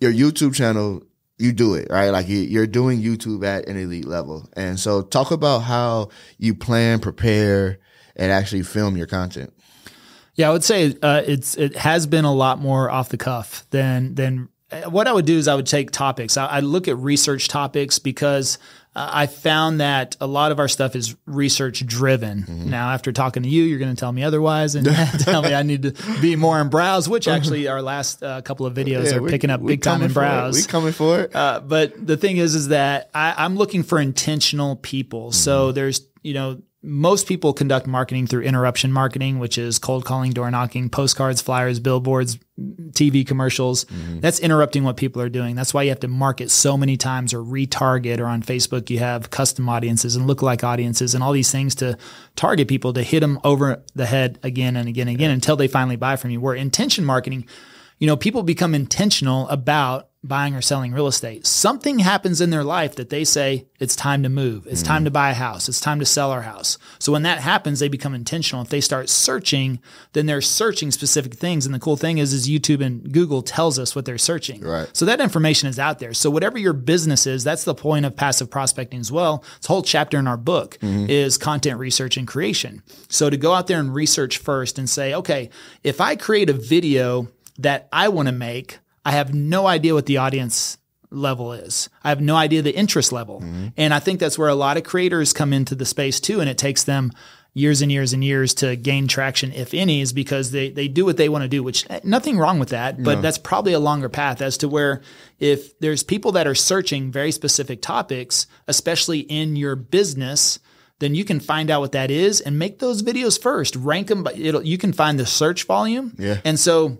your YouTube channel, you do it right. Like you, you're doing YouTube at an elite level, and so talk about how you plan, prepare, and actually film your content. Yeah, I would say uh, it's it has been a lot more off the cuff than than what I would do is I would take topics. I, I look at research topics because uh, I found that a lot of our stuff is research driven. Mm-hmm. Now, after talking to you, you're going to tell me otherwise and tell me I need to be more in browse, which actually our last uh, couple of videos yeah, are we, picking up big time in browse. We coming for it. Uh, but the thing is, is that I, am looking for intentional people. Mm-hmm. So there's you know most people conduct marketing through interruption marketing, which is cold calling, door knocking, postcards, flyers, billboards, TV commercials. Mm-hmm. That's interrupting what people are doing. That's why you have to market so many times or retarget or on Facebook you have custom audiences and lookalike audiences and all these things to target people to hit them over the head again and again and again until they finally buy from you. Where intention marketing, you know, people become intentional about buying or selling real estate. Something happens in their life that they say, it's time to move. It's mm. time to buy a house. It's time to sell our house. So when that happens, they become intentional. If they start searching, then they're searching specific things. And the cool thing is, is YouTube and Google tells us what they're searching. Right. So that information is out there. So whatever your business is, that's the point of passive prospecting as well. It's a whole chapter in our book mm-hmm. is content research and creation. So to go out there and research first and say, okay, if I create a video that I want to make, I have no idea what the audience level is. I have no idea the interest level. Mm-hmm. And I think that's where a lot of creators come into the space too. And it takes them years and years and years to gain traction, if any, is because they, they do what they want to do, which eh, nothing wrong with that, but no. that's probably a longer path as to where if there's people that are searching very specific topics, especially in your business, then you can find out what that is and make those videos first. Rank them, but you can find the search volume. Yeah. And so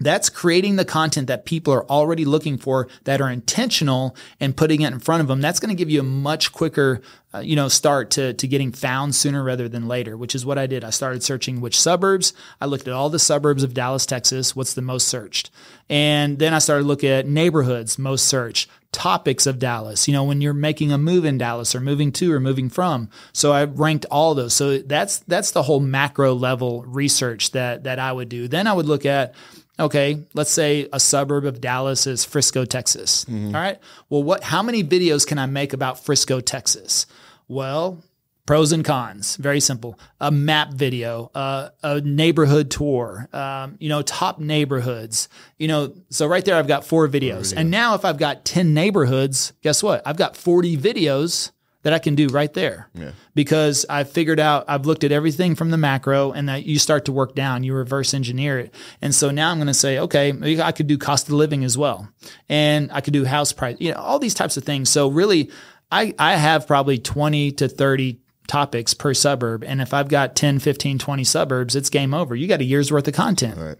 that's creating the content that people are already looking for that are intentional and putting it in front of them. That's going to give you a much quicker, uh, you know, start to, to getting found sooner rather than later, which is what I did. I started searching which suburbs. I looked at all the suburbs of Dallas, Texas. What's the most searched? And then I started looking at neighborhoods, most searched, topics of Dallas, you know, when you're making a move in Dallas or moving to or moving from. So I ranked all those. So that's, that's the whole macro level research that, that I would do. Then I would look at, okay, let's say a suburb of Dallas is Frisco, Texas. Mm-hmm. All right. Well, what, how many videos can I make about Frisco, Texas? Well, pros and cons, very simple. A map video, uh, a neighborhood tour, um, you know, top neighborhoods, you know, so right there, I've got four videos. And now if I've got 10 neighborhoods, guess what? I've got 40 videos that I can do right there. Yeah. Because I've figured out, I've looked at everything from the macro and that you start to work down, you reverse engineer it. And so now I'm going to say, okay, I could do cost of living as well. And I could do house price, you know, all these types of things. So really, I, I have probably 20 to 30 topics per suburb. And if I've got 10, 15, 20 suburbs, it's game over. You got a year's worth of content. Right.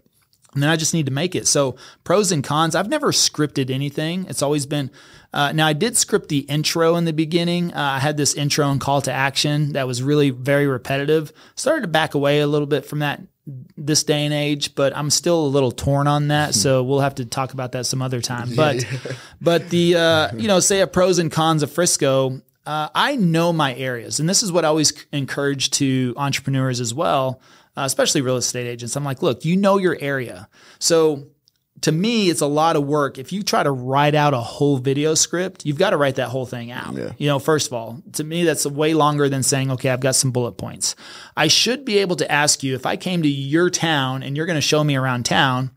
And then I just need to make it. So pros and cons. I've never scripted anything. It's always been. Uh, now I did script the intro in the beginning. Uh, I had this intro and call to action that was really very repetitive. Started to back away a little bit from that this day and age, but I'm still a little torn on that. So we'll have to talk about that some other time. But but the uh, you know say a pros and cons of Frisco. Uh, I know my areas, and this is what I always encourage to entrepreneurs as well uh, especially real estate agents. I'm like, look, you know your area. So to me, it's a lot of work. If you try to write out a whole video script, you've got to write that whole thing out. Yeah. You know, first of all, to me, that's way longer than saying, okay, I've got some bullet points. I should be able to ask you if I came to your town and you're going to show me around town,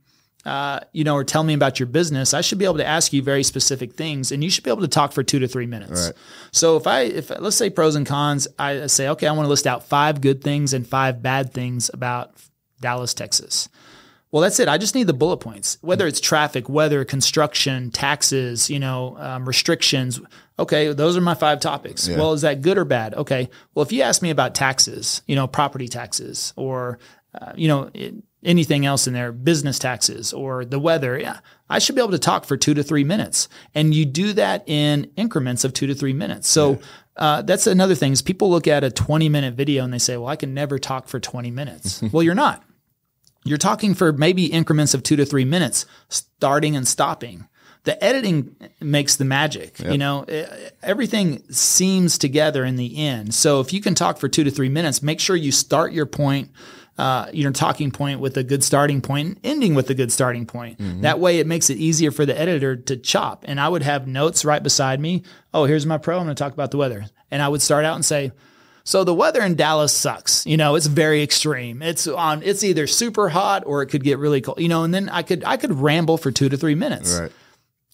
uh, you know, or tell me about your business, I should be able to ask you very specific things, and you should be able to talk for two to three minutes. Right. So if I, if let's say pros and cons, I say, okay, I want to list out five good things and five bad things about Dallas, Texas. Well, that's it. I just need the bullet points. Whether it's traffic, weather, construction, taxes, you know, um, restrictions. Okay, those are my five topics. Yeah. Well, is that good or bad? Okay. Well, if you ask me about taxes, you know, property taxes, or uh, you know. It, anything else in there, business taxes or the weather. Yeah, I should be able to talk for two to three minutes. And you do that in increments of two to three minutes. So uh, that's another thing is people look at a 20 minute video and they say, well, I can never talk for 20 minutes. well, you're not. You're talking for maybe increments of two to three minutes, starting and stopping. The editing makes the magic. Yep. You know, everything seems together in the end. So if you can talk for two to three minutes, make sure you start your point uh, you know, talking point with a good starting point and ending with a good starting point. That way it makes it easier for the editor to chop. And I would have notes right beside me. Oh, here's my pro. I'm going to talk about the weather. And I would start out and say, so the weather in Dallas sucks. You know, it's very extreme. It's on it's either super hot or it could get really cold. You know, and then I could I could ramble for 2 to 3 minutes. Right.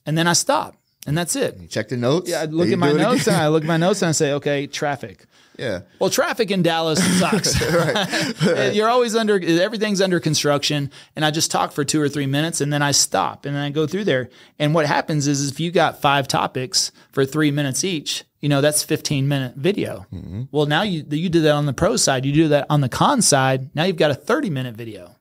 And then I stop. And that's it. You check the notes. Yeah, I look at my notes again. and I look at my notes and I say, okay, traffic. Yeah. Well, traffic in Dallas sucks. Right. You're always under everything's under construction, and I just talk for two or three minutes, and then I stop, and then I go through there. And what happens is, if you got five topics for three minutes each, you know that's 15 minute video. Mm-hmm. Well, now you you do that on the pro side, you do that on the con side. Now you've got a 30 minute video.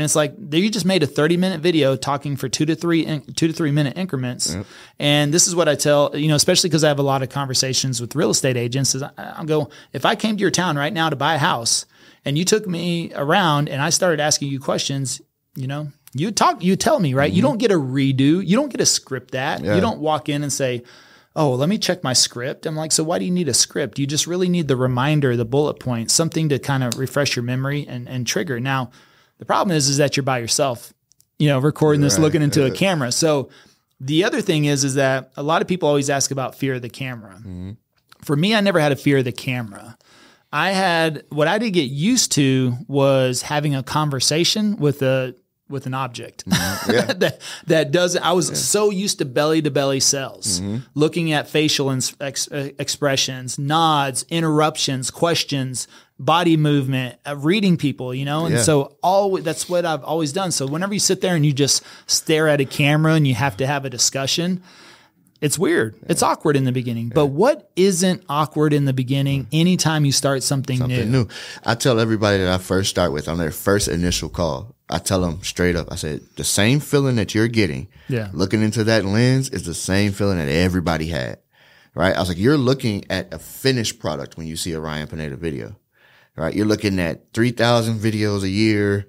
And it's like you just made a 30 minute video talking for two to three, in, two to three minute increments. And this is what I tell, you know, especially because I have a lot of conversations with real estate agents is I, I'll go, if I came to your town right now to buy a house and you took me around and I started asking you questions, you know, you talk, you tell me, right? You mm-hmm. don't get a redo. You don't get a script that you don't walk in and say, Oh, let me check my script. I'm like, so why do you need a script? You just really need the reminder, the bullet point, something to kind of refresh your memory and, and trigger. Now, the problem is, is that you're by yourself, you know, recording this, looking into a camera. So the other thing is, is that a lot of people always ask about fear of the camera. Mm-hmm. For me, I never had a fear of the camera. I had what I did get used to was having a conversation with a with an object mm-hmm. that that does. I was so used to belly to belly sales, mm-hmm. looking at facial ins- ex, uh, expressions, nods, interruptions, questions, body movement, uh, reading people. You know, and Yeah. so all that's what I've always done. So whenever you sit there and you just stare at a camera and you have to have a discussion, it's weird. It's awkward in the beginning. But what isn't awkward in the beginning anytime you start something, new? Something new. I tell everybody that I first start with on their first initial call, I tell them straight up, I said, the same feeling that you're getting, Yeah. looking into that lens is the same feeling that everybody had. Right. I was like, you're looking at a finished product when you see a Ryan Pineda video. Right. You're looking at 3,000 videos a year,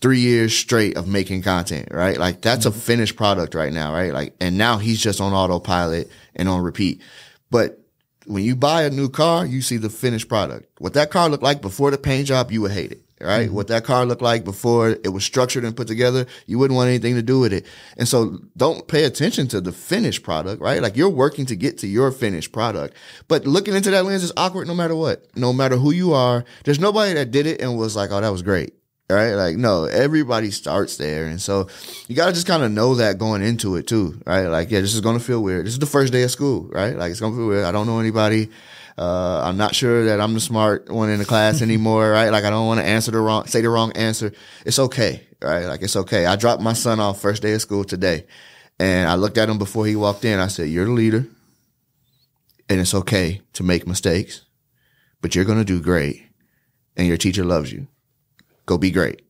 three years straight of making content, right? Like that's a mm-hmm. finished product right now, right? Like, and now he's just on autopilot and on repeat. But when you buy a new car, you see the finished product. What that car looked like before the paint job, you would hate it, right? Mm-hmm. What that car looked like before it was structured and put together, you wouldn't want anything to do with it. And so don't pay attention to the finished product, right? Like you're working to get to your finished product. But looking into that lens is awkward no matter what, no matter who you are. There's nobody that did it and was like, oh, that was great right? Like, no, everybody starts there. And so you got to just kind of know that going into it too, right? Like, yeah, this is going to feel weird. This is the first day of school, right? Like, it's going to feel weird. I don't know anybody. Uh, I'm not sure that I'm the smart one in the class anymore, right? Like, I don't want to answer the wrong, say the wrong answer. It's okay, right? Like, it's okay. I dropped my son off first day of school today and I looked at him before he walked in. I said, you're the leader and it's okay to make mistakes, but you're going to do great and your teacher loves you go be great.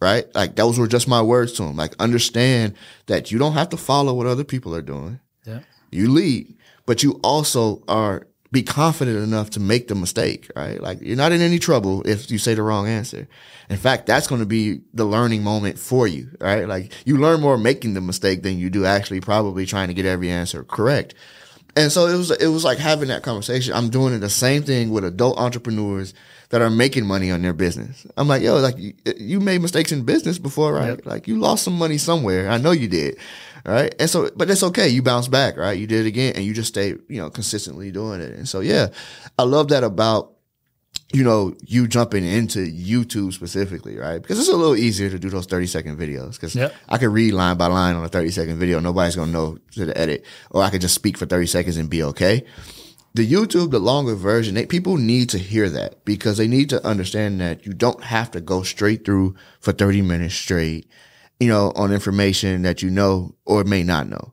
Right? Like those were just my words to him. Like understand that you don't have to follow what other people are doing. Yeah. You lead, but you also are be confident enough to make the mistake, right? Like you're not in any trouble if you say the wrong answer. In fact, that's going to be the learning moment for you, right? Like you learn more making the mistake than you do actually probably trying to get every answer correct. And so it was it was like having that conversation. I'm doing the same thing with adult entrepreneurs that are making money on their business. I'm like, yo, like you, you made mistakes in business before, right? Like you lost some money somewhere. I know you did. Right. And so, but it's okay. You bounce back, right? You did it again and you just stay, you know, consistently doing it. And so, yeah, I love that about, you know, you jumping into YouTube specifically, right? Because it's a little easier to do those 30 second videos because Yep. I could read line by line on a 30 second video. Nobody's going to know to the edit or I could just speak for 30 seconds and be okay. The YouTube, the longer version, they, people need to hear that because they need to understand that you don't have to go straight through for 30 minutes straight, you know, on information that you know or may not know.